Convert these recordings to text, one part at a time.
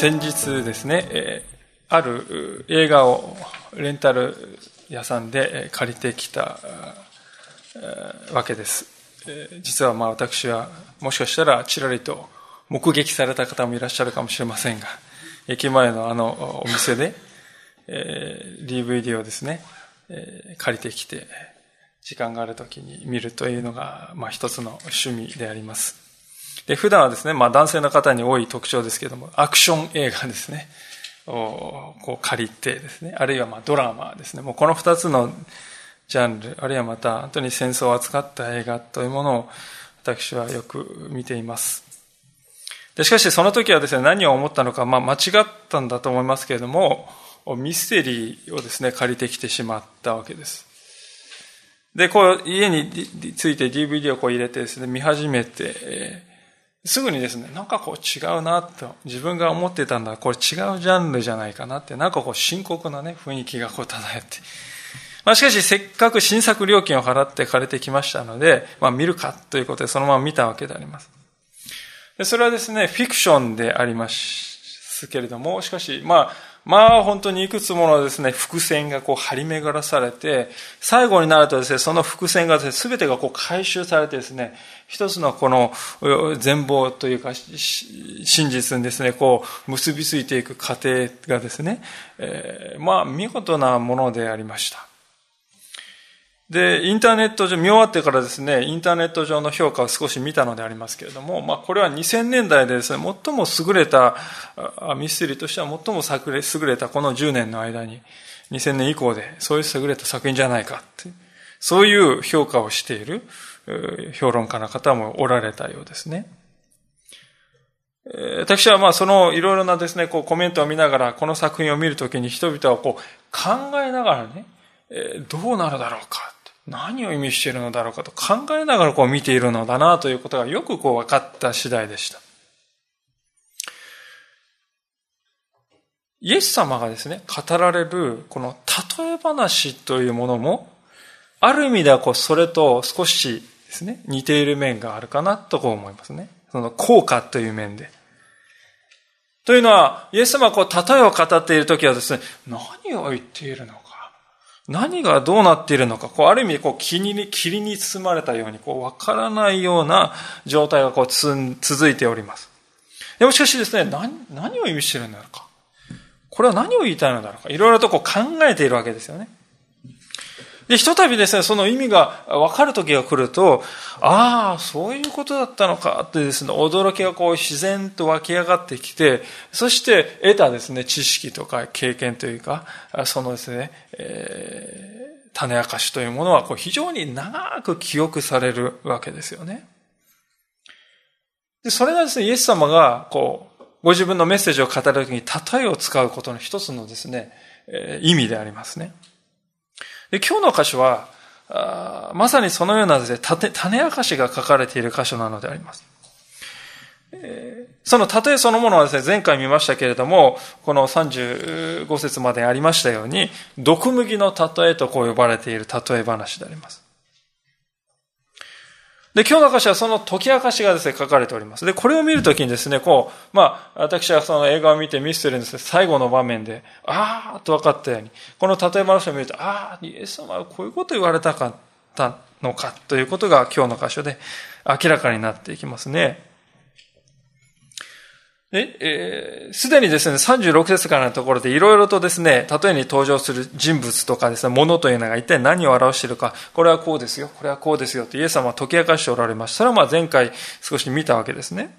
先日ですね、えある映画をレンタル屋さんで借りてきたわけです。実はまあ私はもしかしたらちらりと目撃された方もいらっしゃるかもしれませんが、駅前のあのお店でえー DVD をですね、借りてきて時間がある時に見るというのがまあ一つの趣味であります。で、普段はですね、まあ男性の方に多い特徴ですけども、アクション映画ですね、をこう借りてですね、あるいはまあドラマですね、もうこの二つのジャンル、あるいはまた本当に戦争を扱った映画というものを私はよく見ています。でしかしその時はですね、何を思ったのか、まあ間違ったんだと思いますけれども、ミステリーをですね、借りてきてしまったわけです。で、こう、家について DVD をこう入れてですね、見始めて、すぐにですね、なんかこう違うなと、自分が思ってたんだ、これ違うジャンルじゃないかなって、なんかこう深刻なね、雰囲気がこう漂って。まあしかし、せっかく新作料金を払って借りてきましたので、まあ見るかということでそのまま見たわけであります。でそれはですね、フィクションでありますけれども、しかし、まあ、まあ本当にいくつものですね、伏線がこう張り巡らされて、最後になるとですね、その伏線がですね、全てがこう回収されてですね、一つのこの全貌というか、真実にですね、こう結びついていく過程がですね、えー、まあ見事なものでありました。で、インターネット上、見終わってからですね、インターネット上の評価を少し見たのでありますけれども、まあ、これは2000年代でですね、最も優れた、ミステリーとしては最も優れたこの10年の間に、2000年以降で、そういう優れた作品じゃないかって、そういう評価をしている評論家の方もおられたようですね。私はまあそのいろいろなですね、こうコメントを見ながら、この作品を見るときに人々はこう考えながらね、どうなるだろうか。何を意味しているのだろうかと考えながらこう見ているのだなということがよくこう分かった次第でした。イエス様がですね、語られるこの例え話というものも、ある意味ではこうそれと少しですね、似ている面があるかなとこう思いますね。その効果という面で。というのは、イエス様はこう例えを語っているときはですね、何を言っているのか。何がどうなっているのか、こう、ある意味、こう、霧に、霧に包まれたように、こう、わからないような状態がこう、つ続いております。でもしかしですね、何、何を意味してるんだろうか。これは何を言いたいのだろうか。いろいろとこう考えているわけですよね。で、ひとたびですね、その意味が分かる時が来ると、ああ、そういうことだったのかってですね、驚きがこう自然と湧き上がってきて、そして得たですね、知識とか経験というか、そのですね、えー、種明かしというものはこう非常に長く記憶されるわけですよね。で、それがですね、イエス様が、こう、ご自分のメッセージを語るときに例えを使うことの一つのですね、意味でありますね。で今日の箇所は、まさにそのようなで、種明かしが書かれている箇所なのであります。その例えそのものはですね、前回見ましたけれども、この35節までありましたように、毒麦の例えとこう呼ばれている例え話であります。で、今日の歌詞はその解き明かしがですね、書かれております。で、これを見るときにですね、こう、まあ、私はその映画を見てミステリーのですね、最後の場面で、あーっと分かったように、この例え話を見ると、あー、イエス様はこういうこと言われたかったのか、ということが今日の箇所で明らかになっていきますね。え、すでにですね、36節からのところでいろいろとですね、例えに登場する人物とかですね、物というのが一体何を表しているか、これはこうですよ、これはこうですよとイエス様は解き明かしておられます。それはまあ前回少し見たわけですね。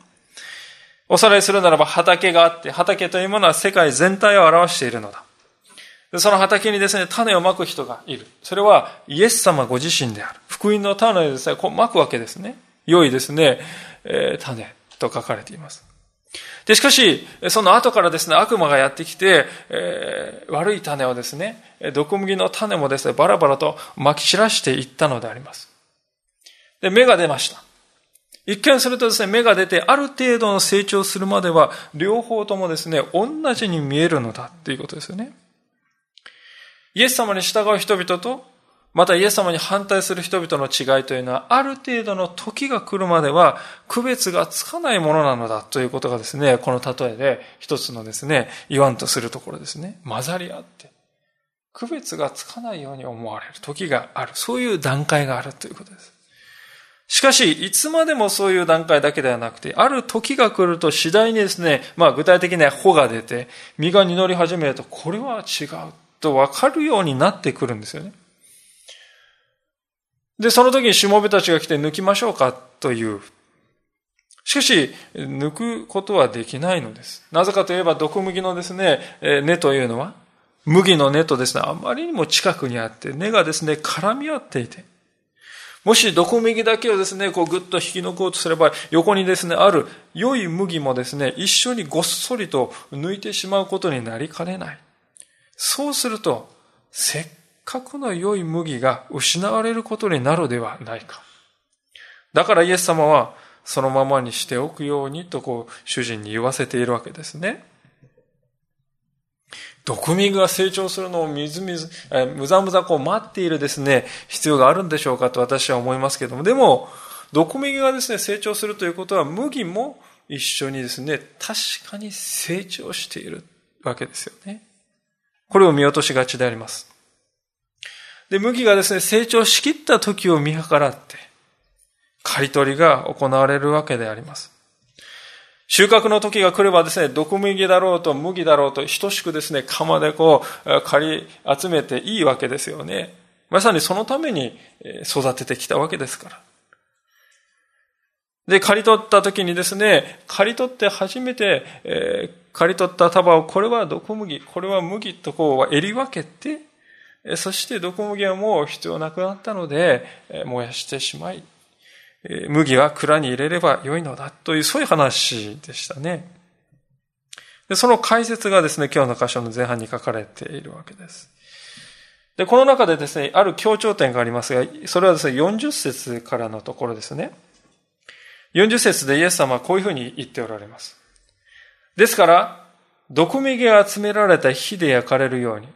おさらいするならば畑があって、畑というものは世界全体を表しているのだ。その畑にですね、種をまく人がいる。それはイエス様ご自身である。福音の種をですね、まくわけですね。良いですね、えー、種と書かれています。で、しかし、その後からですね、悪魔がやってきて、えー、悪い種をですね、毒麦の種もですね、バラバラと撒き散らしていったのであります。で、芽が出ました。一見するとですね、芽が出てある程度の成長するまでは、両方ともですね、同じに見えるのだっていうことですよね。イエス様に従う人々と、またイエス様に反対する人々の違いというのは、ある程度の時が来るまでは、区別がつかないものなのだということがですね、この例えで一つのですね、言わんとするところですね。混ざり合って、区別がつかないように思われる時がある。そういう段階があるということです。しかし、いつまでもそういう段階だけではなくて、ある時が来ると次第にですね、まあ具体的な穂が出て、実が実り始めると、これは違うと分かるようになってくるんですよね。で、その時にしもべたちが来て抜きましょうかという。しかし、抜くことはできないのです。なぜかといえば、毒麦のですね、根というのは、麦の根とですね、あまりにも近くにあって、根がですね、絡み合っていて、もし毒麦だけをですね、こうぐっと引き抜こうとすれば、横にですね、ある良い麦もですね、一緒にごっそりと抜いてしまうことになりかねない。そうすると、せっかくの良い麦が失われることになるではないか。だからイエス様は、そのままにしておくようにとこう、主人に言わせているわけですね。毒味が成長するのをみずみず、えむざむざこう待っているですね、必要があるんでしょうかと私は思いますけども、でも、毒麦がですね、成長するということは、麦も一緒にですね、確かに成長しているわけですよね。これを見落としがちであります。で、麦がですね、成長しきった時を見計らって、刈り取りが行われるわけであります。収穫の時が来ればですね、毒麦だろうと麦だろうと等しくですね、釜でこう、刈り集めていいわけですよね。まさにそのために育ててきたわけですから。で、刈り取った時にですね、刈り取って初めて、えー、刈り取った束を、これは毒麦、これは麦とこう、襟分けて、そして毒麦はもう必要なくなったので、燃やしてしまい、麦は蔵に入れればよいのだという、そういう話でしたね。でその解説がですね、今日の箇所の前半に書かれているわけです。で、この中でですね、ある強調点がありますが、それはですね、40節からのところですね。40節でイエス様はこういうふうに言っておられます。ですから、毒麦が集められた火で焼かれるように、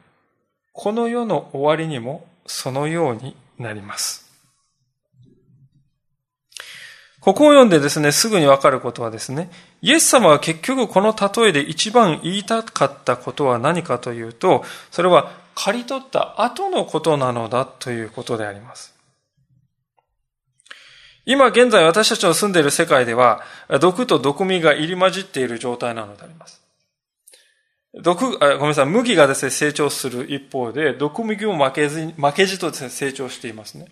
この世の終わりにもそのようになります。ここを読んでですね、すぐにわかることはですね、イエス様は結局この例えで一番言いたかったことは何かというと、それは刈り取った後のことなのだということであります。今現在私たちの住んでいる世界では、毒と毒味が入り混じっている状態なのであります。毒、あごめんなさい、麦がですね、成長する一方で、毒麦も負けずに、負けじとですね、成長していますね。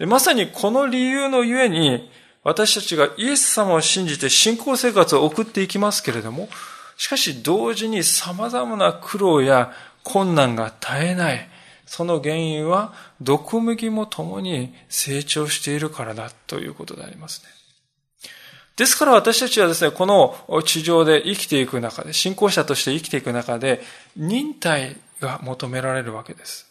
まさにこの理由のゆえに、私たちがイエス様を信じて信仰生活を送っていきますけれども、しかし同時に様々な苦労や困難が絶えない。その原因は、毒麦も共に成長しているからだということでありますね。ですから私たちはですね、この地上で生きていく中で、信仰者として生きていく中で、忍耐が求められるわけです。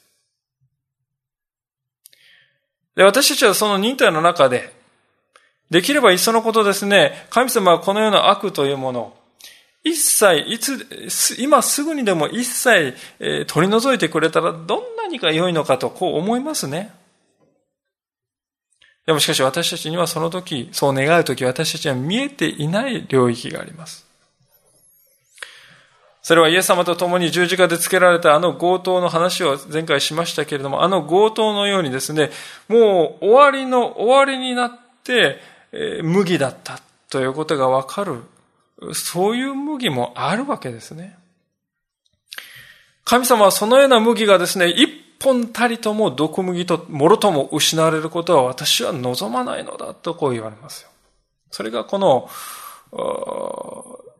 で私たちはその忍耐の中で、できればいっそのことですね、神様はこのような悪というものを、一切、いつ、今すぐにでも一切、取り除いてくれたらどんなにか良いのかと、こう思いますね。でもしかし私たちにはその時、そう願う時私たちは見えていない領域があります。それはイエス様と共に十字架でつけられたあの強盗の話を前回しましたけれども、あの強盗のようにですね、もう終わりの終わりになってえ、麦だったということがわかる、そういう麦もあるわけですね。神様はそのような麦がですね、一本たりとも毒麦ともろとも失われることは私は望まないのだとこう言われますよ。それがこの、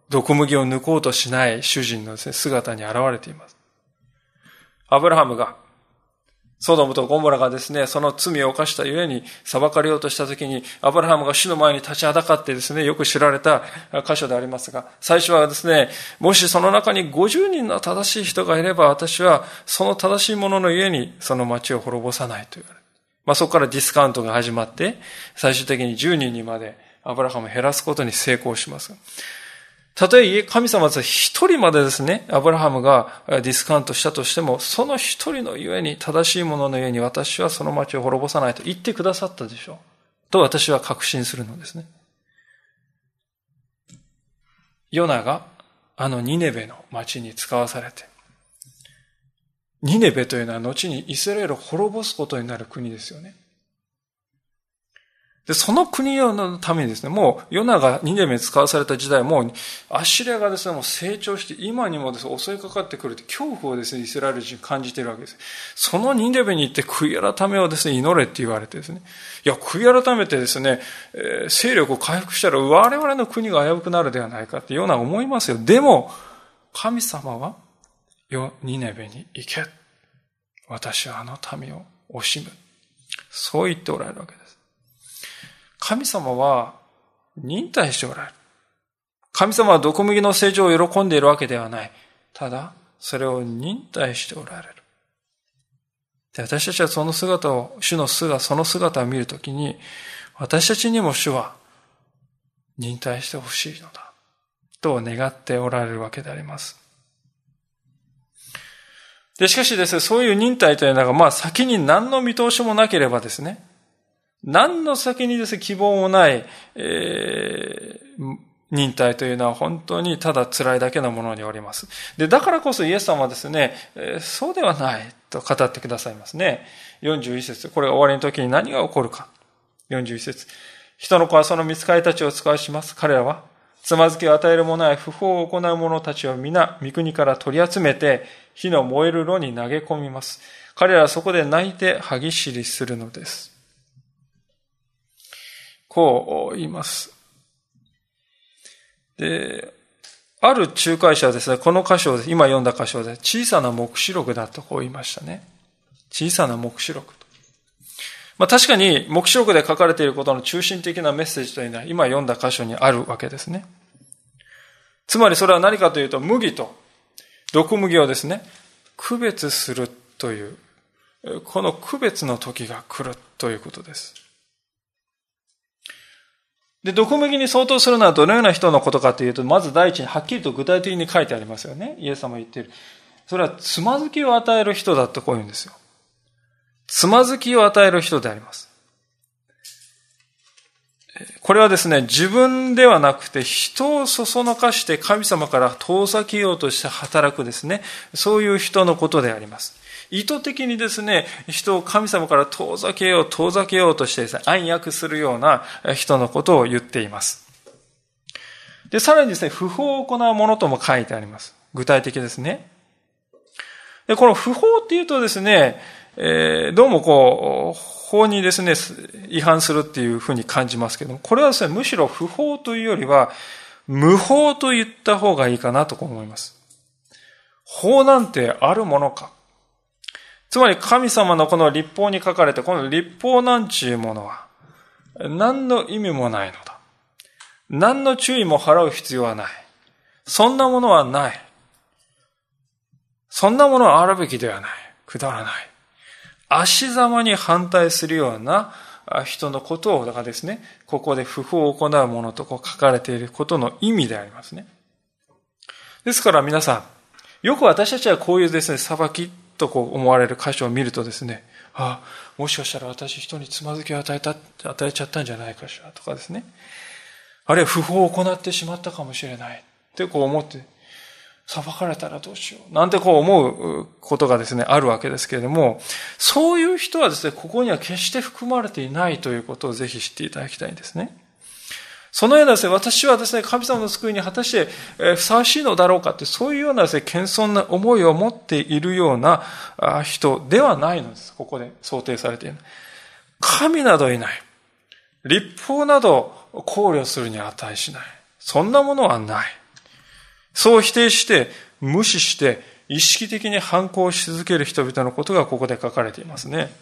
毒麦を抜こうとしない主人の、ね、姿に現れています。アブラハムがソドムとゴモラがですね、その罪を犯したゆえに裁かれようとしたときに、アブラハムが主の前に立ちはだかってですね、よく知られた箇所でありますが、最初はですね、もしその中に50人の正しい人がいれば、私はその正しい者の家にその町を滅ぼさないと言われる。まあそこからディスカウントが始まって、最終的に10人にまでアブラハムを減らすことに成功します。たとえ神様は一人までですね、アブラハムがディスカウントしたとしても、その一人のゆえに、正しいもののゆえに私はその町を滅ぼさないと言ってくださったでしょう。と私は確信するのですね。ヨナがあのニネベの町に使わされて、ニネベというのは後にイスラエルを滅ぼすことになる国ですよね。で、その国のためにですね、もうヨナが2年目使わされた時代もうアッシリアがですね、もう成長して今にもですね、襲いかかってくるって恐怖をですね、イスラエル人感じているわけです。そのニネベに行って悔い改めをですね、祈れって言われてですね。いや、悔い改めてですね、え、勢力を回復したら我々の国が危うくなるではないかっていうような思いますよ。でも、神様は、よ、ニネベに行け。私はあの民を惜しむ。そう言っておられるわけです。神様は忍耐しておられる。神様は毒麦の成長を喜んでいるわけではない。ただ、それを忍耐しておられる。で私たちはその姿を、主の姿、その姿を見るときに、私たちにも主は忍耐してほしいのだ。と願っておられるわけであります。で、しかしですね、そういう忍耐というのが、まあ先に何の見通しもなければですね、何の先にですね、希望もない、えー、忍耐というのは本当にただ辛いだけのものにおります。で、だからこそイエス様はですね、えー、そうではないと語ってくださいますね。41節これが終わりの時に何が起こるか。41節人の子はその見つかりたちを使わします。彼らは、つまずきを与える者や不法を行う者たちを皆、御国から取り集めて、火の燃える炉に投げ込みます。彼らはそこで泣いて歯ぎしりするのです。こう言います。で、ある仲介者はですね、この箇所で、今読んだ箇所で、小さな目視録だとこう言いましたね。小さな目視録と。まあ確かに、目視録で書かれていることの中心的なメッセージというのは、今読んだ箇所にあるわけですね。つまりそれは何かというと、麦と毒麦をですね、区別するという、この区別の時が来るということです。で、毒麦に相当するのはどのような人のことかというと、まず第一にはっきりと具体的に書いてありますよね。イエス様言っている。それはつまずきを与える人だとこう言うんですよ。つまずきを与える人であります。これはですね、自分ではなくて人をそそのかして神様から遠ざけようとして働くですね、そういう人のことであります。意図的にですね、人を神様から遠ざけよう、遠ざけようとしてですね、暗躍するような人のことを言っています。で、さらにですね、不法を行うものとも書いてあります。具体的ですね。で、この不法っていうとですね、えー、どうもこう、法にですね、違反するっていうふうに感じますけども、これはですね、むしろ不法というよりは、無法と言った方がいいかなと思います。法なんてあるものか。つまり神様のこの立法に書かれて、この立法なんちゅうものは、何の意味もないのだ。何の注意も払う必要はない。そんなものはない。そんなものはあるべきではない。くだらない。足ざまに反対するような人のことを、だからですね、ここで不法を行うものとこう書かれていることの意味でありますね。ですから皆さん、よく私たちはこういうですね、裁きとこう思われる箇所を見るとですね、ああ、もしかしたら私人につまずきを与えた、与えちゃったんじゃないかしらとかですね。あるいは不法を行ってしまったかもしれないってこう思って、裁かれたらどうしよう。なんてこう思うことがですね、あるわけですけれども、そういう人はですね、ここには決して含まれていないということをぜひ知っていただきたいんですね。そのようなですね、私はですね、神様の救いに果たしてふさわしいのだろうかって、そういうようなですね、謙遜な思いを持っているような人ではないのです。ここで想定されている。神などいない。立法など考慮するに値しない。そんなものはない。そう否定して、無視して、意識的に反抗し続ける人々のことがここで書かれていますね。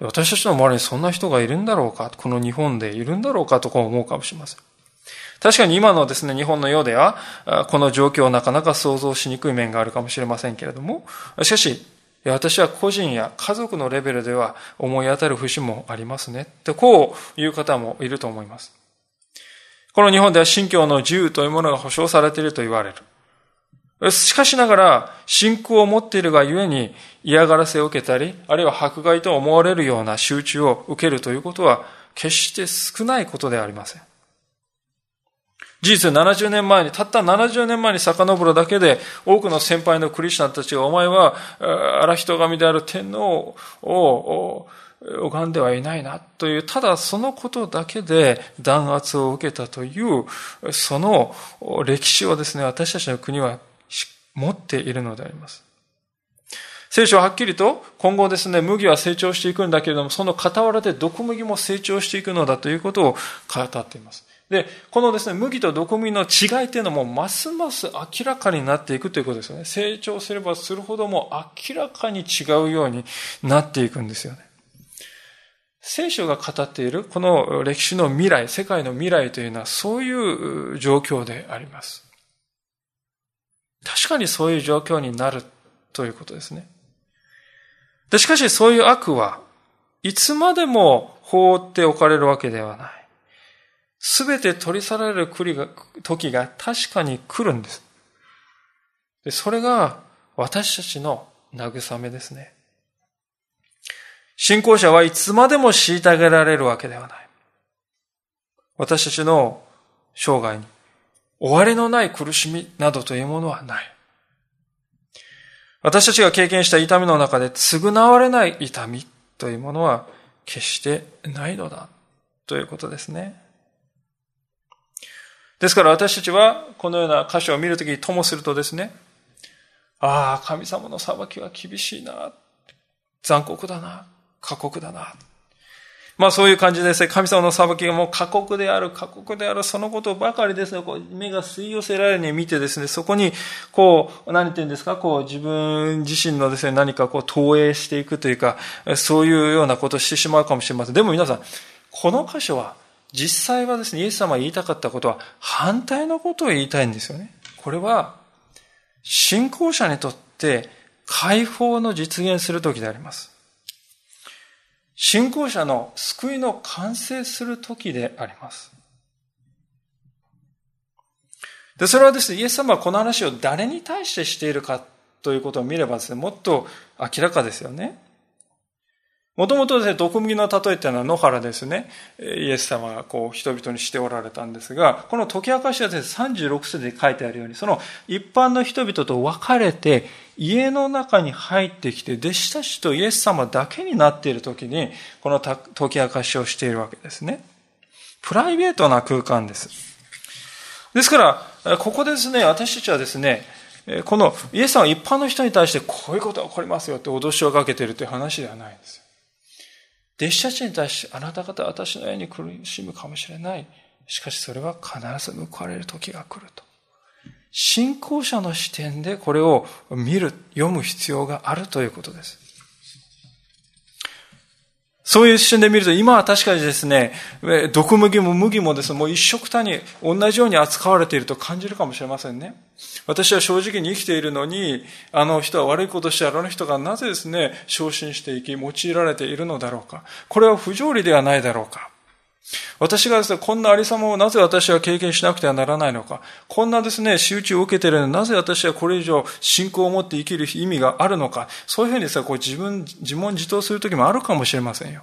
私たちの周りにそんな人がいるんだろうかこの日本でいるんだろうかとか思うかもしれません。確かに今のですね、日本の世では、この状況をなかなか想像しにくい面があるかもしれませんけれども、しかし、私は個人や家族のレベルでは思い当たる節もありますね。ってこういう方もいると思います。この日本では信教の自由というものが保障されていると言われる。しかしながら、信仰を持っているがゆえに嫌がらせを受けたり、あるいは迫害と思われるような集中を受けるということは、決して少ないことではありません。事実70年前に、たった70年前に遡るだけで、多くの先輩のクリスチャンたちが、お前は、荒人神である天皇を拝んではいないな、という、ただそのことだけで弾圧を受けたという、その歴史をですね、私たちの国は持っているのであります。聖書ははっきりと今後ですね、麦は成長していくんだけれども、その傍らで毒麦も成長していくのだということを語っています。で、このですね、麦と毒麦の違いっていうのも、ますます明らかになっていくということですよね。成長すればするほども明らかに違うようになっていくんですよね。聖書が語っているこの歴史の未来、世界の未来というのはそういう状況であります。確かにそういう状況になるということですね。でしかしそういう悪はいつまでも放っておかれるわけではない。すべて取り去られる時が確かに来るんです。でそれが私たちの慰めですね。信仰者はいつまでも虐げられるわけではない。私たちの生涯に終わりのない苦しみなどというものはない。私たちが経験した痛みの中で償われない痛みというものは決してないのだということですね。ですから私たちはこのような箇所を見るときともするとですね、ああ、神様の裁きは厳しいな。残酷だな。過酷だな。まあそういう感じでですね。神様の裁きがもう過酷である、過酷である、そのことばかりですね、こう目が吸い寄せられるように見てですね、そこに、こう、何て言うんですか、こう自分自身のですね、何かこう投影していくというか、そういうようなことをしてしまうかもしれません。でも皆さん、この箇所は実際はですね、イエス様が言いたかったことは反対のことを言いたいんですよね。これは、信仰者にとって解放の実現する時であります。信仰者の救いの完成する時であります。で、それはですね、イエス様はこの話を誰に対してしているかということを見ればですね、もっと明らかですよね。もともとですね、毒麦の例えっていうのは野原ですね、イエス様がこう人々にしておられたんですが、この解き明かしはですね、36節で書いてあるように、その一般の人々と分かれて、家の中に入ってきて、弟子たちとイエス様だけになっている時に、この解き明かしをしているわけですね。プライベートな空間です。ですから、ここですね、私たちはですね、このイエス様は一般の人に対してこういうことが起こりますよって脅しをかけているという話ではないんです。弟子たちに対して、あなた方は私のように苦しむかもしれない。しかしそれは必ず報われる時が来ると。信仰者の視点でこれを見る、読む必要があるということです。そういう視点で見ると、今は確かにですね、毒麦も麦もですね、もう一色たに同じように扱われていると感じるかもしれませんね。私は正直に生きているのに、あの人は悪いことしてあの人がなぜですね、昇進していき、用いられているのだろうか。これは不条理ではないだろうか。私がですね、こんなありさまをなぜ私は経験しなくてはならないのか。こんなですね、仕打ちを受けているのになぜ私はこれ以上信仰を持って生きる意味があるのか。そういうふうにですね、こう自分、自問自答するときもあるかもしれませんよ。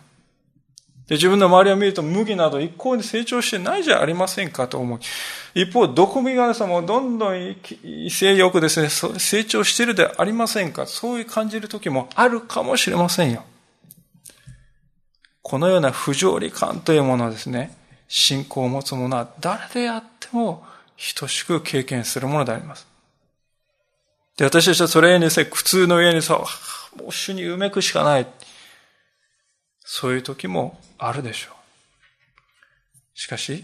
で、自分の周りを見ると麦など一向に成長してないじゃありませんかと思う。一方、毒味がさもどんどん威勢よくですね、成長してるでありませんかそういう感じる時もあるかもしれませんよ。このような不条理感というものはですね、信仰を持つ者は誰であっても等しく経験するものであります。で、私たちはそれにですね、苦痛の上にさ、もう主にうめくしかない。そういう時もあるでしょう。しかし、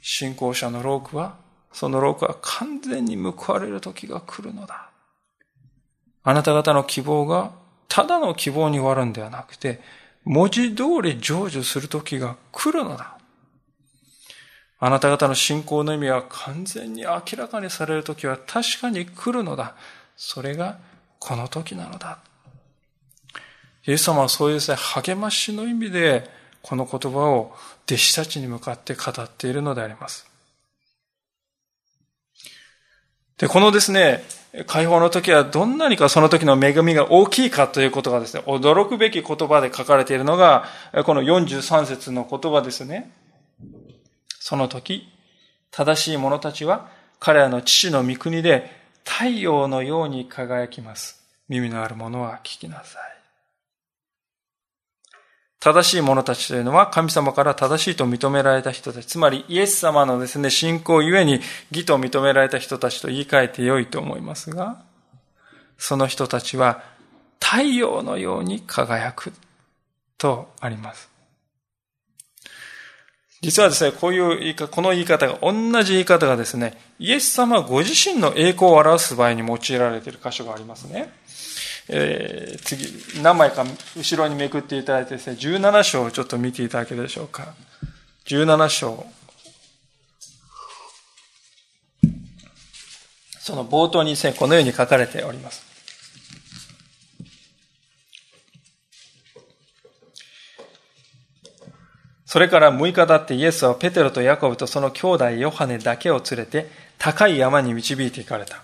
信仰者のロークは、そのロークは完全に報われる時が来るのだ。あなた方の希望がただの希望に終わるんではなくて、文字通り成就する時が来るのだ。あなた方の信仰の意味は完全に明らかにされる時は確かに来るのだ。それがこの時なのだ。イエス様はそういうですね、励ましの意味で、この言葉を弟子たちに向かって語っているのであります。で、このですね、解放の時はどんなにかその時の恵みが大きいかということがですね、驚くべき言葉で書かれているのが、この43節の言葉ですね。その時、正しい者たちは彼らの父の御国で太陽のように輝きます。耳のある者は聞きなさい。正しい者たちというのは神様から正しいと認められた人たち、つまりイエス様のですね、信仰ゆえに義と認められた人たちと言い換えてよいと思いますが、その人たちは太陽のように輝くとあります。実はですね、こういう言い方、この言い方が、同じ言い方がですね、イエス様ご自身の栄光を表す場合に用いられている箇所がありますね。えー、次、何枚か後ろにめくっていただいてですね、17章をちょっと見ていただけるでしょうか。17章。その冒頭にですね、このように書かれております。それから6日経ってイエスはペテロとヤコブとその兄弟ヨハネだけを連れて高い山に導いていかれた。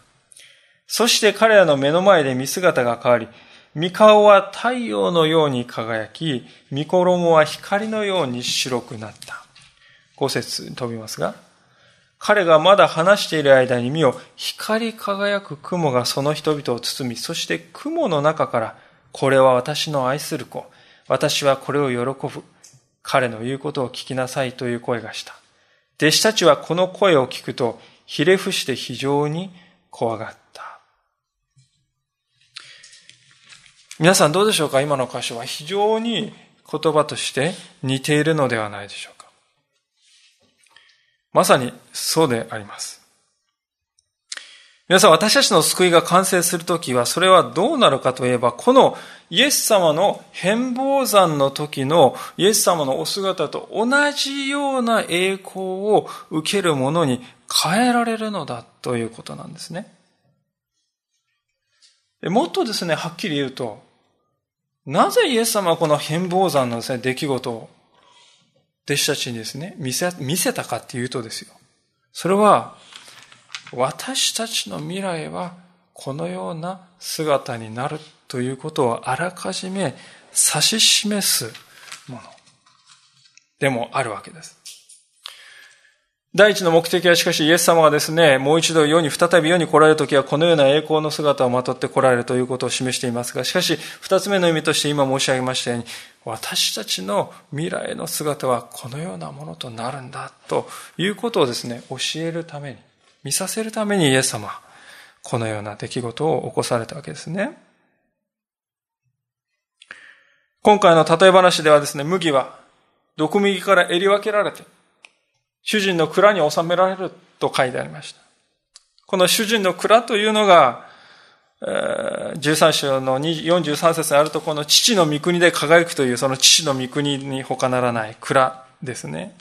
そして彼らの目の前で見姿が変わり、見顔は太陽のように輝き、見衣は光のように白くなった。五節飛びますが、彼がまだ話している間に見よ、光り輝く雲がその人々を包み、そして雲の中から、これは私の愛する子。私はこれを喜ぶ。彼の言うことを聞きなさいという声がした。弟子たちはこの声を聞くと、ひれ伏して非常に怖がった。皆さんどうでしょうか？今の箇所は非常に言葉として似ているのではないでしょうか？まさにそうであります。皆さん、私たちの救いが完成するときは、それはどうなるかといえば、このイエス様の変貌山の時のイエス様のお姿と同じような栄光を受けるものに変えられるのだということなんですね。もっとですね、はっきり言うと、なぜイエス様はこの変貌山のですね、出来事を弟子たちにですね、見せ、見せたかっていうとですよ。それは、私たちの未来はこのような姿になるということをあらかじめ指し示すものでもあるわけです。第一の目的はしかしイエス様がですね、もう一度世に、再び世に来られるときはこのような栄光の姿をまとって来られるということを示していますが、しかし二つ目の意味として今申し上げましたように、私たちの未来の姿はこのようなものとなるんだということをですね、教えるために、見させるためにイエス様はこのような出来事を起こされたわけですね。今回の例え話ではですね、麦は毒麦から襟分けられて、主人の蔵に収められると書いてありました。この主人の蔵というのが、13章の43節にあるとこの父の御国で輝くというその父の御国に他ならない蔵ですね。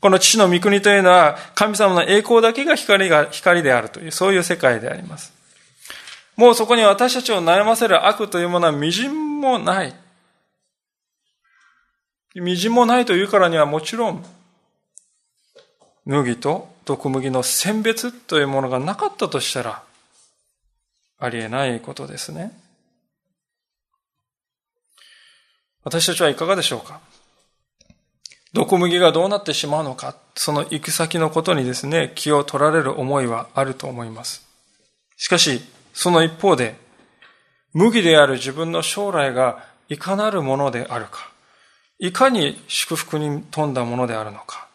この父の御国というのは神様の栄光だけが光が、光であるという、そういう世界であります。もうそこに私たちを悩ませる悪というものは微塵もない。微塵もないというからにはもちろん麦と毒麦の選別というものがなかったとしたら、ありえないことですね。私たちはいかがでしょうか？毒麦がどうなってしまうのか、その行く先のことにですね、気を取られる思いはあると思います。しかし、その一方で、麦である自分の将来がいかなるものであるか、いかに祝福に富んだものであるのか、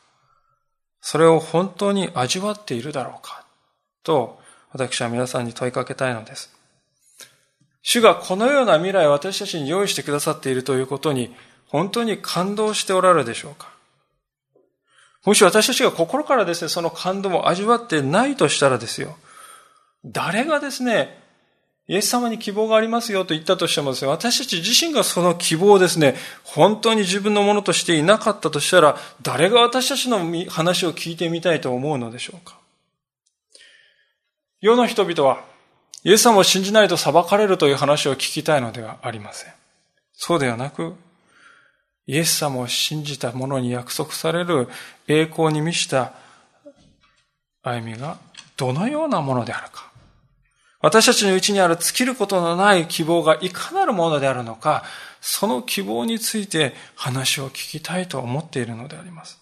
それを本当に味わっているだろうか。と、私は皆さんに問いかけたいのです。主がこのような未来を私たちに用意してくださっているということに、本当に感動しておられるでしょうか。もし私たちが心からですね、その感動を味わってないとしたらですよ、誰がですね、イエス様に希望がありますよと言ったとしてもですね、私たち自身がその希望をですね、本当に自分のものとしていなかったとしたら、誰が私たちの話を聞いてみたいと思うのでしょうか？世の人々は、イエス様を信じないと裁かれるという話を聞きたいのではありません。そうではなく、イエス様を信じた者に約束される栄光に満ちた歩みがどのようなものであるか。私たちのうちにある尽きることのない希望がいかなるものであるのか、その希望について話を聞きたいと思っているのであります。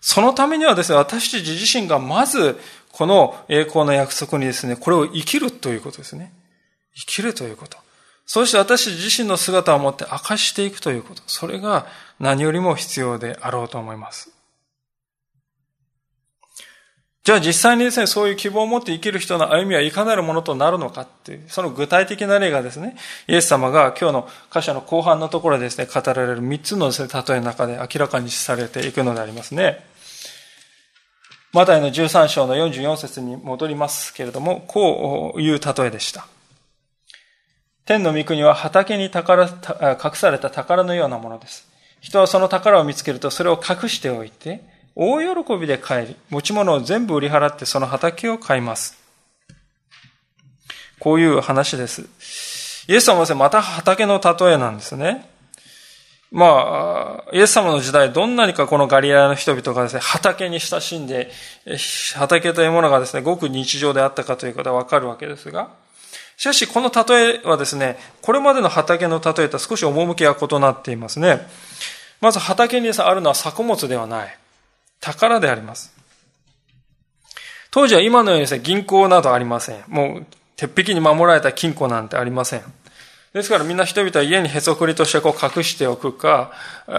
そのためにはですね、私たち自身がまず、この栄光の約束にですね、これを生きるということですね。生きるということ。そして私自身の姿を持って明かしていくということ。それが何よりも必要であろうと思います。じゃあ実際にですね、そういう希望を持って生きる人の歩みはいかなるものとなるのかっていう、その具体的な例がですね、イエス様が今日の箇所の後半のところでですね、語られる3つのですね、例えの中で明らかにされていくのでありますね。マタイの13章の44節に戻りますけれども、こういう例えでした。天の御国は畑に宝隠された宝のようなものです。人はその宝を見つけるとそれを隠しておいて、大喜びで帰り、持ち物を全部売り払ってその畑を買います。こういう話です。イエス様はまた畑の例えなんですね。まあ、イエス様の時代、どんなにかこのガリラの人々がですね、畑に親しんで、畑というものがですね、ごく日常であったかということはわかるわけですが、しかし、この例えはですね、これまでの畑の例えとは少し趣が異なっていますね。まず畑にあるのは作物ではない。宝であります。当時は今のようにですね、銀行などありません。もう、鉄壁に守られた金庫なんてありません。ですからみんな人々は家にへそくりとしてこう隠しておくか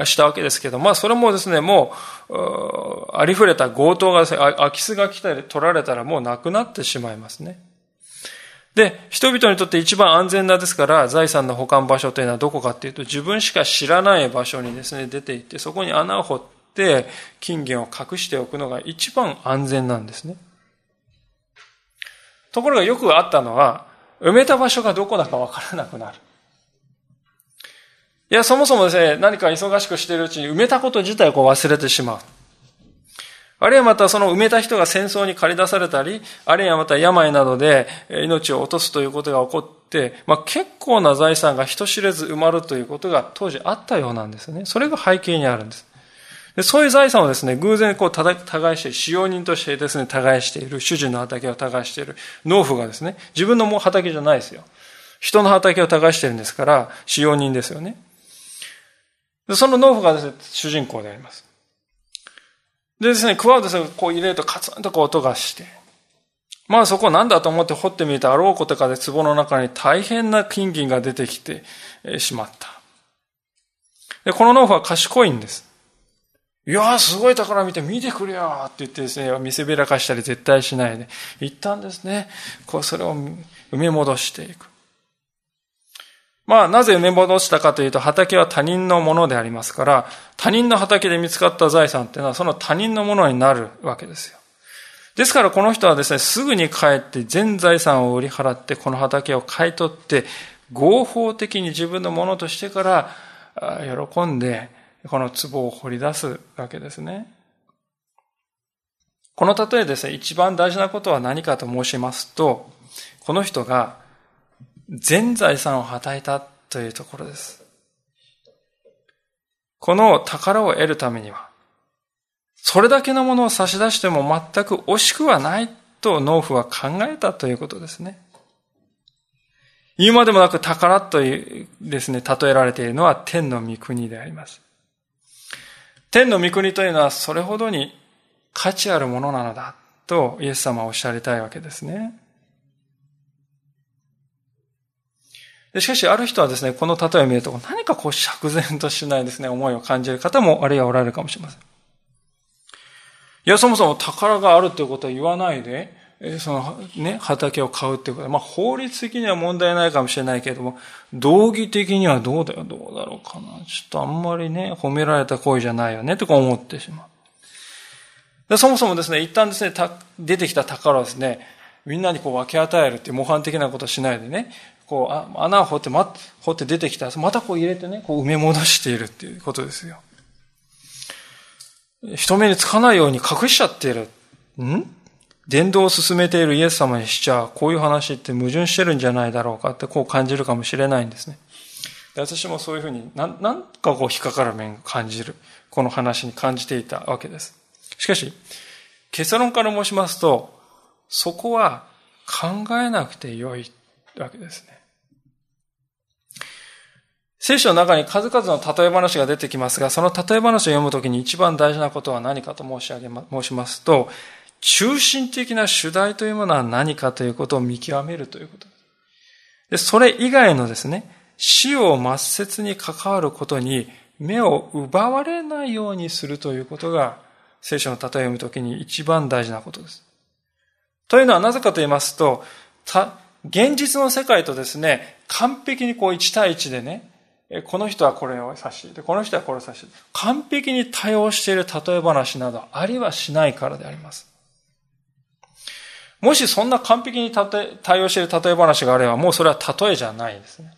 したわけですけど、まあそれもですね、もう、ありふれた強盗がですね、空き巣が来たり取られたらもうなくなってしまいますね。で、人々にとって一番安全なですから、財産の保管場所というのはどこかっていうと、自分しか知らない場所にですね、出て行って、そこに穴を掘って、金言を隠しておくのが一番安全なんですね。ところがよくあったのは、埋めた場所がどこだかわからなくなる。いや、そもそもですね、何か忙しくしているうちに埋めたこと自体を忘れてしまう。あるいはまたその埋めた人が戦争に駆り出されたり、あるいはまた病などで命を落とすということが起こって、まあ、結構な財産が人知れず埋まるということが当時あったようなんですね。それが背景にあるんです。でそういう財産をですね、偶然こう耕して、使用人としてですね、耕している、主人の畑を耕している農夫がですね、自分のもう畑じゃないですよ。人の畑を耕しているんですから、使用人ですよね。でその農夫がですね、主人公であります。でですね、クワをですね、こう入れるとカツンとこう音がして、まあそこなんだと思って掘ってみるとあろうことかで壺の中に大変な金銀が出てきてしまった。で、この農夫は賢いんです。いやー、すごい宝見て見てくれよって言ってですね、見せびらかしたり絶対しないで、一旦ですね、こうそれを埋め戻していく。まあ、なぜ埋め戻したかというと、畑は他人のものでありますから、他人の畑で見つかった財産っていうのは、その他人のものになるわけですよ。ですから、この人はですね、すぐに帰って全財産を売り払って、この畑を買い取って、合法的に自分のものとしてから、喜んで、この壺を掘り出すわけですね。この例えですね、一番大事なことは何かと申しますと、この人が全財産をはたいたというところです。この宝を得るためには、それだけのものを差し出しても全く惜しくはないと農夫は考えたということですね。言うまでもなく宝というですね、例えられているのは天の御国であります。天の御国というのはそれほどに価値あるものなのだとイエス様はおっしゃりたいわけですね。しかし、ある人はですね、この例えを見ると、何かこう釈然としないですね、思いを感じる方も、あるいはおられるかもしれません。いや、そもそも宝があるということは言わないで、そのね、畑を買うっていうことは、まあ法律的には問題ないかもしれないけれども、道義的にはどうだよ、どうだろうかな。ちょっとあんまりね、褒められた行為じゃないよね、とか思ってしまう。でそもそもですね、一旦ですね、た出てきた宝はですね、みんなにこう分け与えるっていう模範的なことをしないでね、こう、あ穴を掘って、ま、掘って出てきたらまたこう入れてね、こう埋め戻しているっていうことですよ。人目につかないように隠しちゃっている。ん？伝道を進めているイエス様にしちゃ、こういう話って矛盾してるんじゃないだろうかってこう感じるかもしれないんですね。私もそういうふうにな、なんかこう引っかかる面を感じる。この話に感じていたわけです。しかし、結論から申しますと、そこは考えなくてよいわけですね。聖書の中に数々の例え話が出てきますが、その例え話を読むときに一番大事なことは何かと申し上げま、申しますと、中心的な主題というものは何かということを見極めるということですそれ以外のですね、死を抹殺に関わることに目を奪われないようにするということが、聖書の例えを読むときに一番大事なことです。というのはなぜかと言いますと、現実の世界とですね、完璧にこう1対1でね、この人はこれを指して、この人はこれを指し、完璧に対応している例え話などありはしないからであります。もしそんな完璧に対応している例え話があれば、もうそれは例えじゃないですね。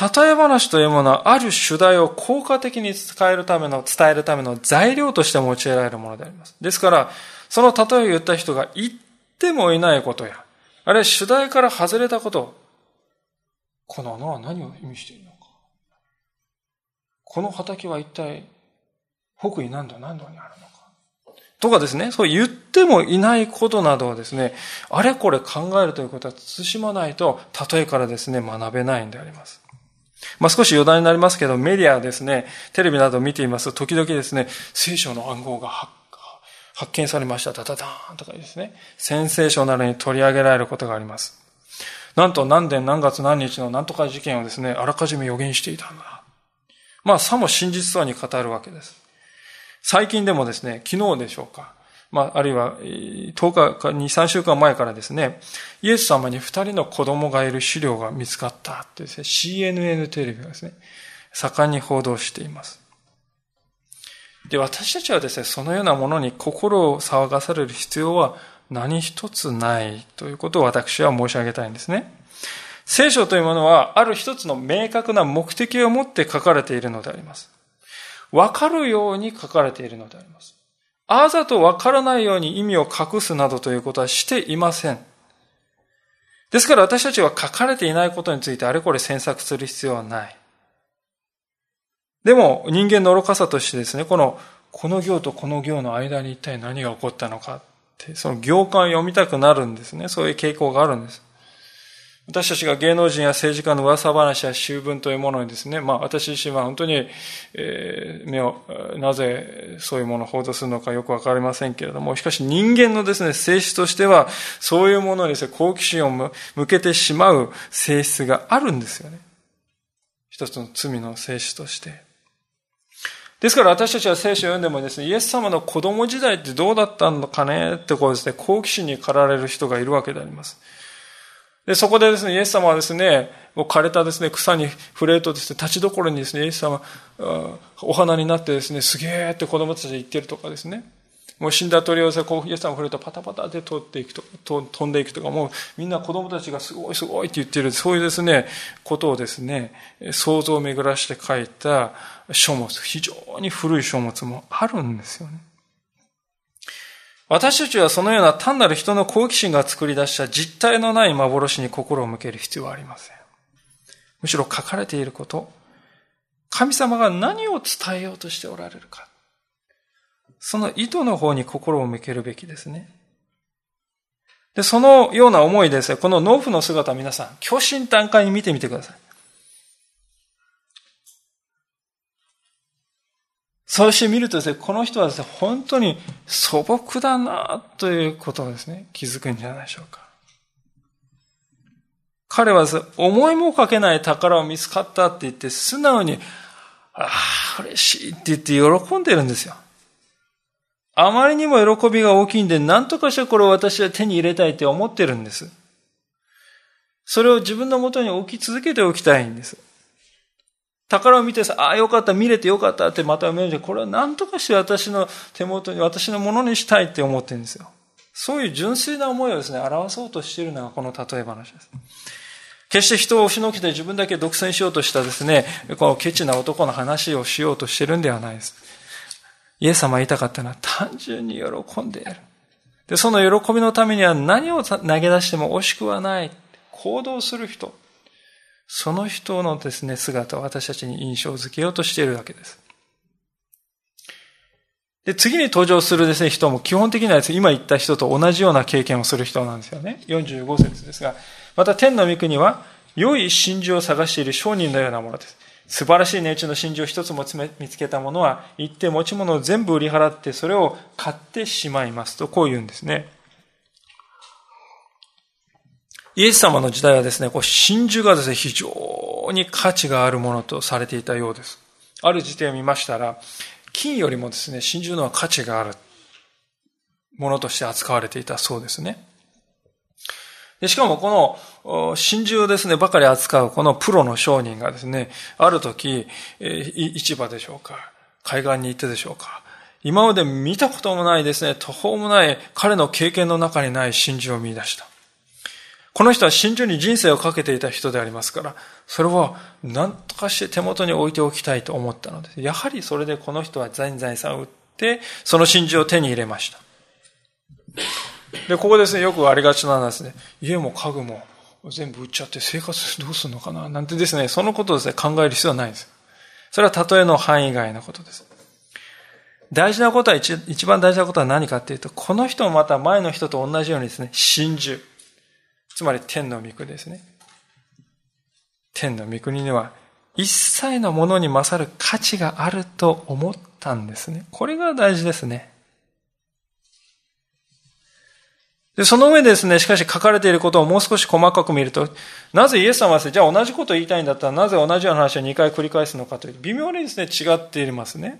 例え話というものは、ある主題を効果的に使えるための、伝えるための材料として用いられるものであります。ですから、その例えを言った人が言ってもいないことや、あるいは主題から外れたこと、この穴は何を意味しているのか。この畑は一体、北緯何度何度にあるの。とかですね、そう言ってもいないことなどをですね、あれこれ考えるということは慎まないと、例えからですね、学べないんであります。まあ、少し余談になりますけど、メディアですね、テレビなどを見ていますと、時々ですね、聖書の暗号が発見されました、ダダダーンとかですね、センセーショナルに取り上げられることがあります。なんと何年何月何日の何とか事件をですね、あらかじめ予言していたんだ。まあ、さも真実そうに語るわけです。最近でもですね、昨日でしょうか。まあ、あるいは、10日か2、3週間前からですね、イエス様に2人の子供がいる資料が見つかったってですね、CNN テレビがですね、盛んに報道しています。で、私たちはですね、そのようなものに心を騒がされる必要は何一つないということを私は申し上げたいんですね。聖書というものは、ある一つの明確な目的を持って書かれているのであります。わかるように書かれているのであります。あざとわからないように意味を隠すなどということはしていません。ですから私たちは書かれていないことについてあれこれ詮索する必要はない。でも人間の愚かさとしてですね、この、この行とこの行の間に一体何が起こったのかって、その行間を読みたくなるんですね。そういう傾向があるんです。私たちが芸能人や政治家の噂話や修文というものにですね、まあ私自身は本当に、えー、目を、なぜそういうものを報道するのかよくわかりませんけれども、しかし人間のですね、性質としては、そういうものにですね、好奇心を向けてしまう性質があるんですよね。一つの罪の性質として。ですから私たちは聖書を読んでもですね、イエス様の子供時代ってどうだったのかねってこうですね、好奇心に駆られる人がいるわけであります。で、そこでですね、イエス様はですね、もう枯れたですね、草に触れるとですね、立ちどころにですね、イエス様、お花になってですね、すげえって子供たちで言ってるとかですね、もう死んだ鳥をさ、こう、イエス様が触れるとパタパタで通っていくとか、飛んでいくとか、もうみんな子供たちがすごいすごいって言ってる、そういうですね、ことをですね、想像を巡らして書いた書物、非常に古い書物もあるんですよね。私たちはそのような単なる人の好奇心が作り出した実体のない幻に心を向ける必要はありません。むしろ書かれていること、神様が何を伝えようとしておられるか、その意図の方に心を向けるべきですね。で、そのような思いですね、この農夫の姿皆さん、巨神短観に見てみてください。そうして見るとですね、この人はですね、本当に素朴だなということをですね、気づくんじゃないでしょうか。彼はですね、思いもかけない宝を見つかったって言って、素直に、ああ、嬉しいって言って喜んでるんですよ。あまりにも喜びが大きいんで、何とかしてこれを私は手に入れたいって思ってるんです。それを自分のもとに置き続けておきたいんです。宝を見てさ、ああ、よかった、見れてよかったってまた読めるじゃこれは何とかして私の手元に、私のものにしたいって思ってるんですよ。そういう純粋な思いをですね、表そうとしているのがこの例え話です。決して人を押しのけて自分だけ独占しようとしたですね、このケチな男の話をしようとしてるんではないです。イエス様言いたかったのは単純に喜んでいる。で、その喜びのためには何を投げ出しても惜しくはない。行動する人。その人のですね、姿を私たちに印象づけようとしているわけです。で、次に登場するですね、人も基本的にはですね、今言った人と同じような経験をする人なんですよね。45節ですが、また天の御国は、良い真珠を探している商人のようなものです。素晴らしい値打ちの真珠を一つも見つけた者は、行って持ち物を全部売り払って、それを買ってしまいますと、こう言うんですね。イエス様の時代はですね、こう真珠がですね、非常に価値があるものとされていたようです。ある時点を見ましたら、金よりもですね、真珠のは価値があるものとして扱われていたそうですね。でしかもこの真珠をですね、ばかり扱うこのプロの商人がですね、ある時、市場でしょうか、海岸に行ってでしょうか、今まで見たこともないですね、途方もない彼の経験の中にない真珠を見出した。この人は真珠に人生をかけていた人でありますから、それは何とかして手元に置いておきたいと思ったのです。やはりそれでこの人は財財産を売って、その真珠を手に入れました。で、ここですね、よくありがちなんですね。家も家具も全部売っちゃって生活どうするのかななんてですね、そのことをですね、考える必要はないんです。それは例えの範囲外のことです。大事なことは一、一番大事なことは何かっていうと、この人もまた前の人と同じようにですね、真珠。つまり天の御国ですね。天の御国には一切のものに勝る価値があると思ったんですね。これが大事ですね。で、その上ですね、しかし書かれていることをもう少し細かく見ると、なぜイエス様はですね、じゃあ同じことを言いたいんだったら、なぜ同じような話を2回繰り返すのかというと、微妙にですね、違っていますね。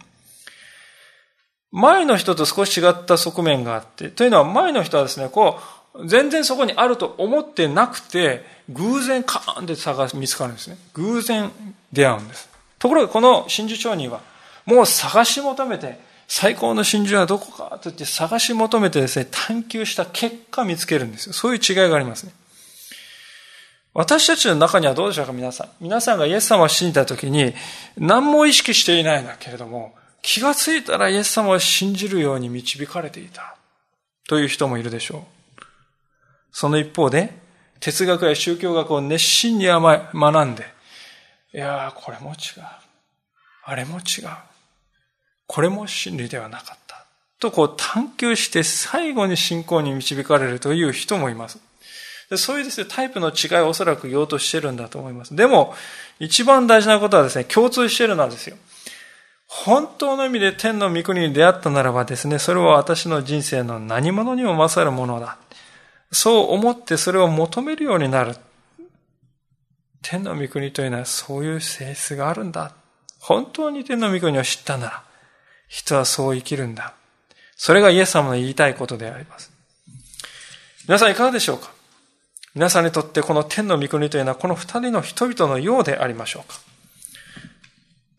前の人と少し違った側面があって、というのは前の人はですね、こう、全然そこにあると思ってなくて、偶然カーンって探す見つかるんですね。偶然出会うんです。ところがこの真珠町人は、もう探し求めて、最高の真珠はどこかと言って探し求めてですね、探求した結果見つけるんですよ。そういう違いがありますね。私たちの中にはどうでしょうか、皆さん。皆さんがイエス様を信じたときに、何も意識していないんだけれども、気がついたらイエス様を信じるように導かれていた。という人もいるでしょう。その一方で、哲学や宗教学を熱心に学んで、いやー、これも違う。あれも違う。これも真理ではなかった。とこう探求して最後に信仰に導かれるという人もいます。そういうですね、タイプの違いをおそらく言おうとしてるんだと思います。でも、一番大事なことはですね、共通してるのはですよ。本当の意味で天の御国に出会ったならばですね、それは私の人生の何者にも勝るものだ。そう思ってそれを求めるようになる。天の御国というのはそういう性質があるんだ。本当に天の御国を知ったなら、人はそう生きるんだ。それがイエス様の言いたいことであります。皆さんいかがでしょうか？皆さんにとってこの天の御国というのはこの二人の人々のようでありましょうか？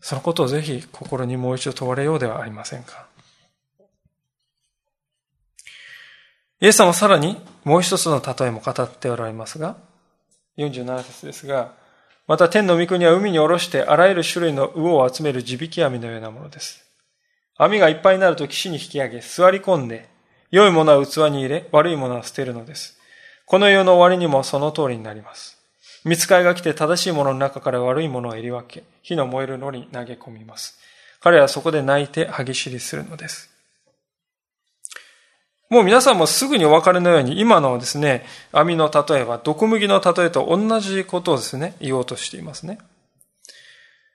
そのことをぜひ心にもう一度問われようではありませんか？イエス様はさらにもう一つの例えも語っておられますが、47節ですが、また天の御国は海に下ろしてあらゆる種類の魚を集める地引き網のようなものです。網がいっぱいになると岸に引き上げ、座り込んで、良いものは器に入れ、悪いものは捨てるのです。この世の終わりにもその通りになります。見つかりが来て正しいものの中から悪いものを入り分け、火の燃えるのに投げ込みます。彼らはそこで泣いて歯ぎしりするのです。もう皆さんもすぐにお分かりのように、今のですね、網の例えは、毒麦の例えと同じことをですね、言おうとしていますね。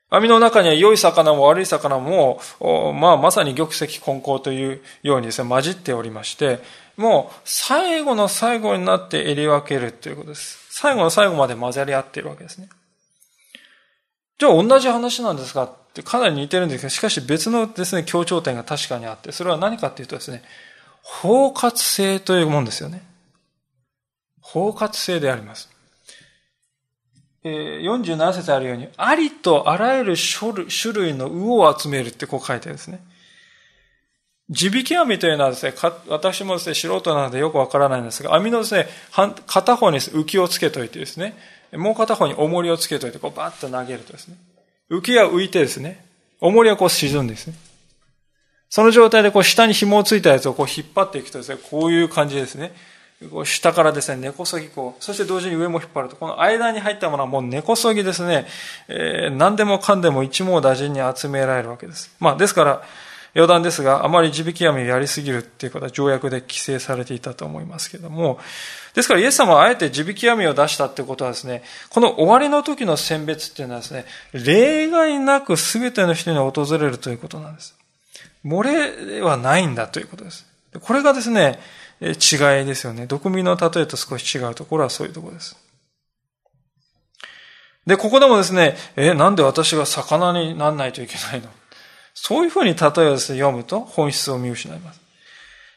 網の中には良い魚も悪い魚も、まあまさに玉石混交というようにですね、混じっておりまして、もう最後の最後になって襟分けるということです。最後の最後まで混ざり合っているわけですね。じゃあ同じ話なんですかってかなり似てるんですけど、しかし別のですね、強調点が確かにあって、それは何かっていうとですね、包括性というもんですよね。包括性であります。47節あるように、ありとあらゆる種類の魚を集めるってこう書いてあるんですね。地引き網というのはですね、私もですね、素人なのでよくわからないんですが、網のですね、片方に浮きをつけといてですね、もう片方に重りをつけといて、こうバッと投げるとですね、浮きが浮いてですね、重りはこう沈むんですね。その状態でこう下に紐をついたやつをこう引っ張っていくとですね、こういう感じですね。こう下からですね、根こそぎこう、そして同時に上も引っ張ると、この間に入ったものはもう根こそぎですね、えー、何でもかんでも一網打尽に集められるわけです。まあ、ですから、余談ですが、あまり地引き網をやりすぎるっていうことは条約で規制されていたと思いますけども、ですからイエス様はあえて地引き網を出したってことはですね、この終わりの時の選別っていうのはですね、例外なく全ての人に訪れるということなんです。漏れはないんだということです。これがですね、違いですよね。毒味の例えと少し違うところはそういうところです。で、ここでもですね、え、なんで私が魚になんないといけないの？そういうふうに例えをですね、読むと本質を見失います。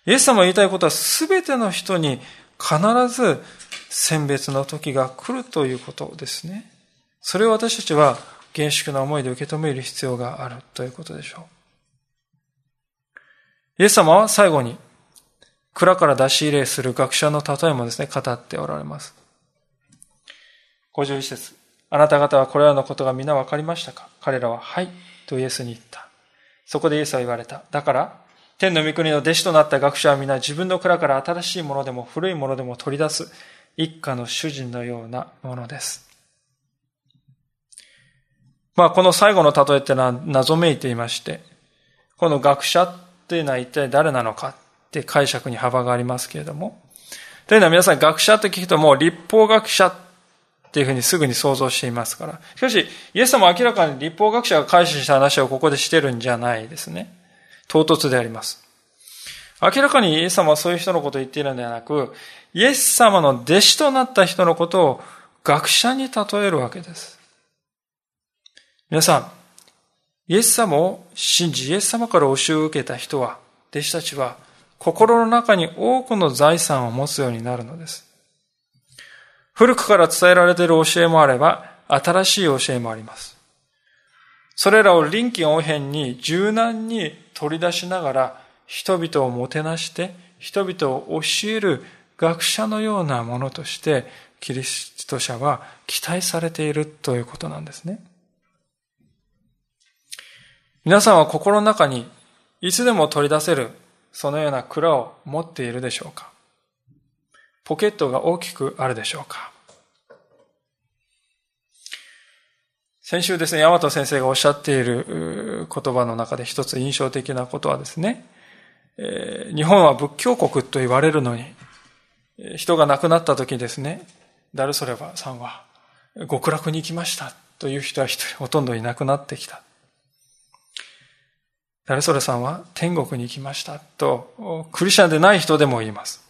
イエス様が言いたいことは全ての人に必ず選別の時が来るということですね。それを私たちは厳粛な思いで受け止める必要があるということでしょう。イエス様は最後に蔵から出し入れする学者の例えもですね、語っておられます。51節あなた方はこれらのことが皆分かりましたか？彼らは、はい、とイエスに言った。そこでイエスは言われた。だから、天の御国の弟子となった学者は皆自分の蔵から新しいものでも古いものでも取り出す一家の主人のようなものです。まあ、この最後の例えってのは謎めいていまして、この学者っていうのは一体誰なのかって解釈に幅がありますけれども、というのは皆さん学者と聞くともう立法学者っていうふうにすぐに想像していますから。しかし、イエス様は明らかに立法学者が開始した話をここでしてるんじゃないですね。唐突であります。明らかにイエス様はそういう人のことを言っているのではなく、イエス様の弟子となった人のことを学者に例えるわけです。皆さん、イエス様を信じ、イエス様から教えを受けた人は、弟子たちは、心の中に多くの財産を持つようになるのです。古くから伝えられている教えもあれば、新しい教えもあります。それらを臨機応変に柔軟に取り出しながら、人々をもてなして、人々を教える学者のようなものとして、キリスト者は期待されているということなんですね。皆さんは心の中にいつでも取り出せるそのような蔵を持っているでしょうか？ポケットが大きくあるでしょうか？先週ですね、大和先生がおっしゃっている言葉の中で一つ印象的なことはですね、えー、日本は仏教国と言われるのに、人が亡くなった時ですね、ダルソレバさんは極楽に行きましたという人は一人ほとんどいなくなってきた。誰それさんは天国に行きましたと、クリスチャンでない人でも言います。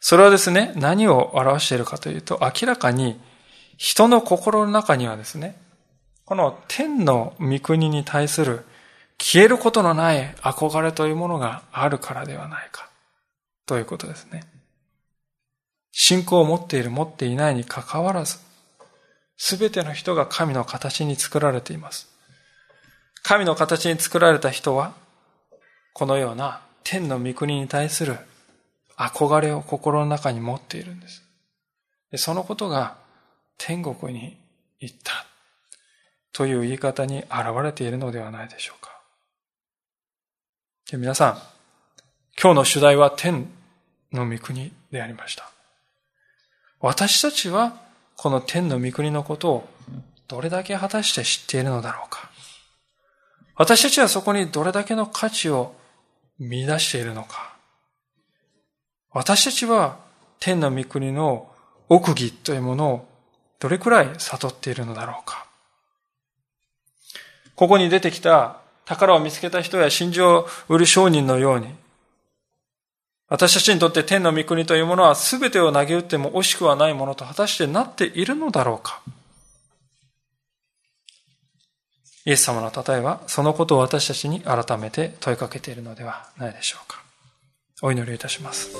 それはですね、何を表しているかというと、明らかに人の心の中にはですね、この天の御国に対する消えることのない憧れというものがあるからではないか、ということですね。信仰を持っている、持っていないにかかわらず、すべての人が神の形に作られています。神の形に作られた人は、このような天の御国に対する憧れを心の中に持っているんです。でそのことが天国に行ったという言い方に現れているのではないでしょうか。で皆さん、今日の主題は天の御国でありました。私たちはこの天の御国のことをどれだけ果たして知っているのだろうか。私たちはそこにどれだけの価値を見出しているのか。私たちは天の御国の奥義というものをどれくらい悟っているのだろうか。ここに出てきた宝を見つけた人や真珠を売る商人のように、私たちにとって天の御国というものは全てを投げ打っても惜しくはないものと果たしてなっているのだろうか。イエス様の例えは、そのことを私たちに改めて問いかけているのではないでしょうか。お祈りいたします。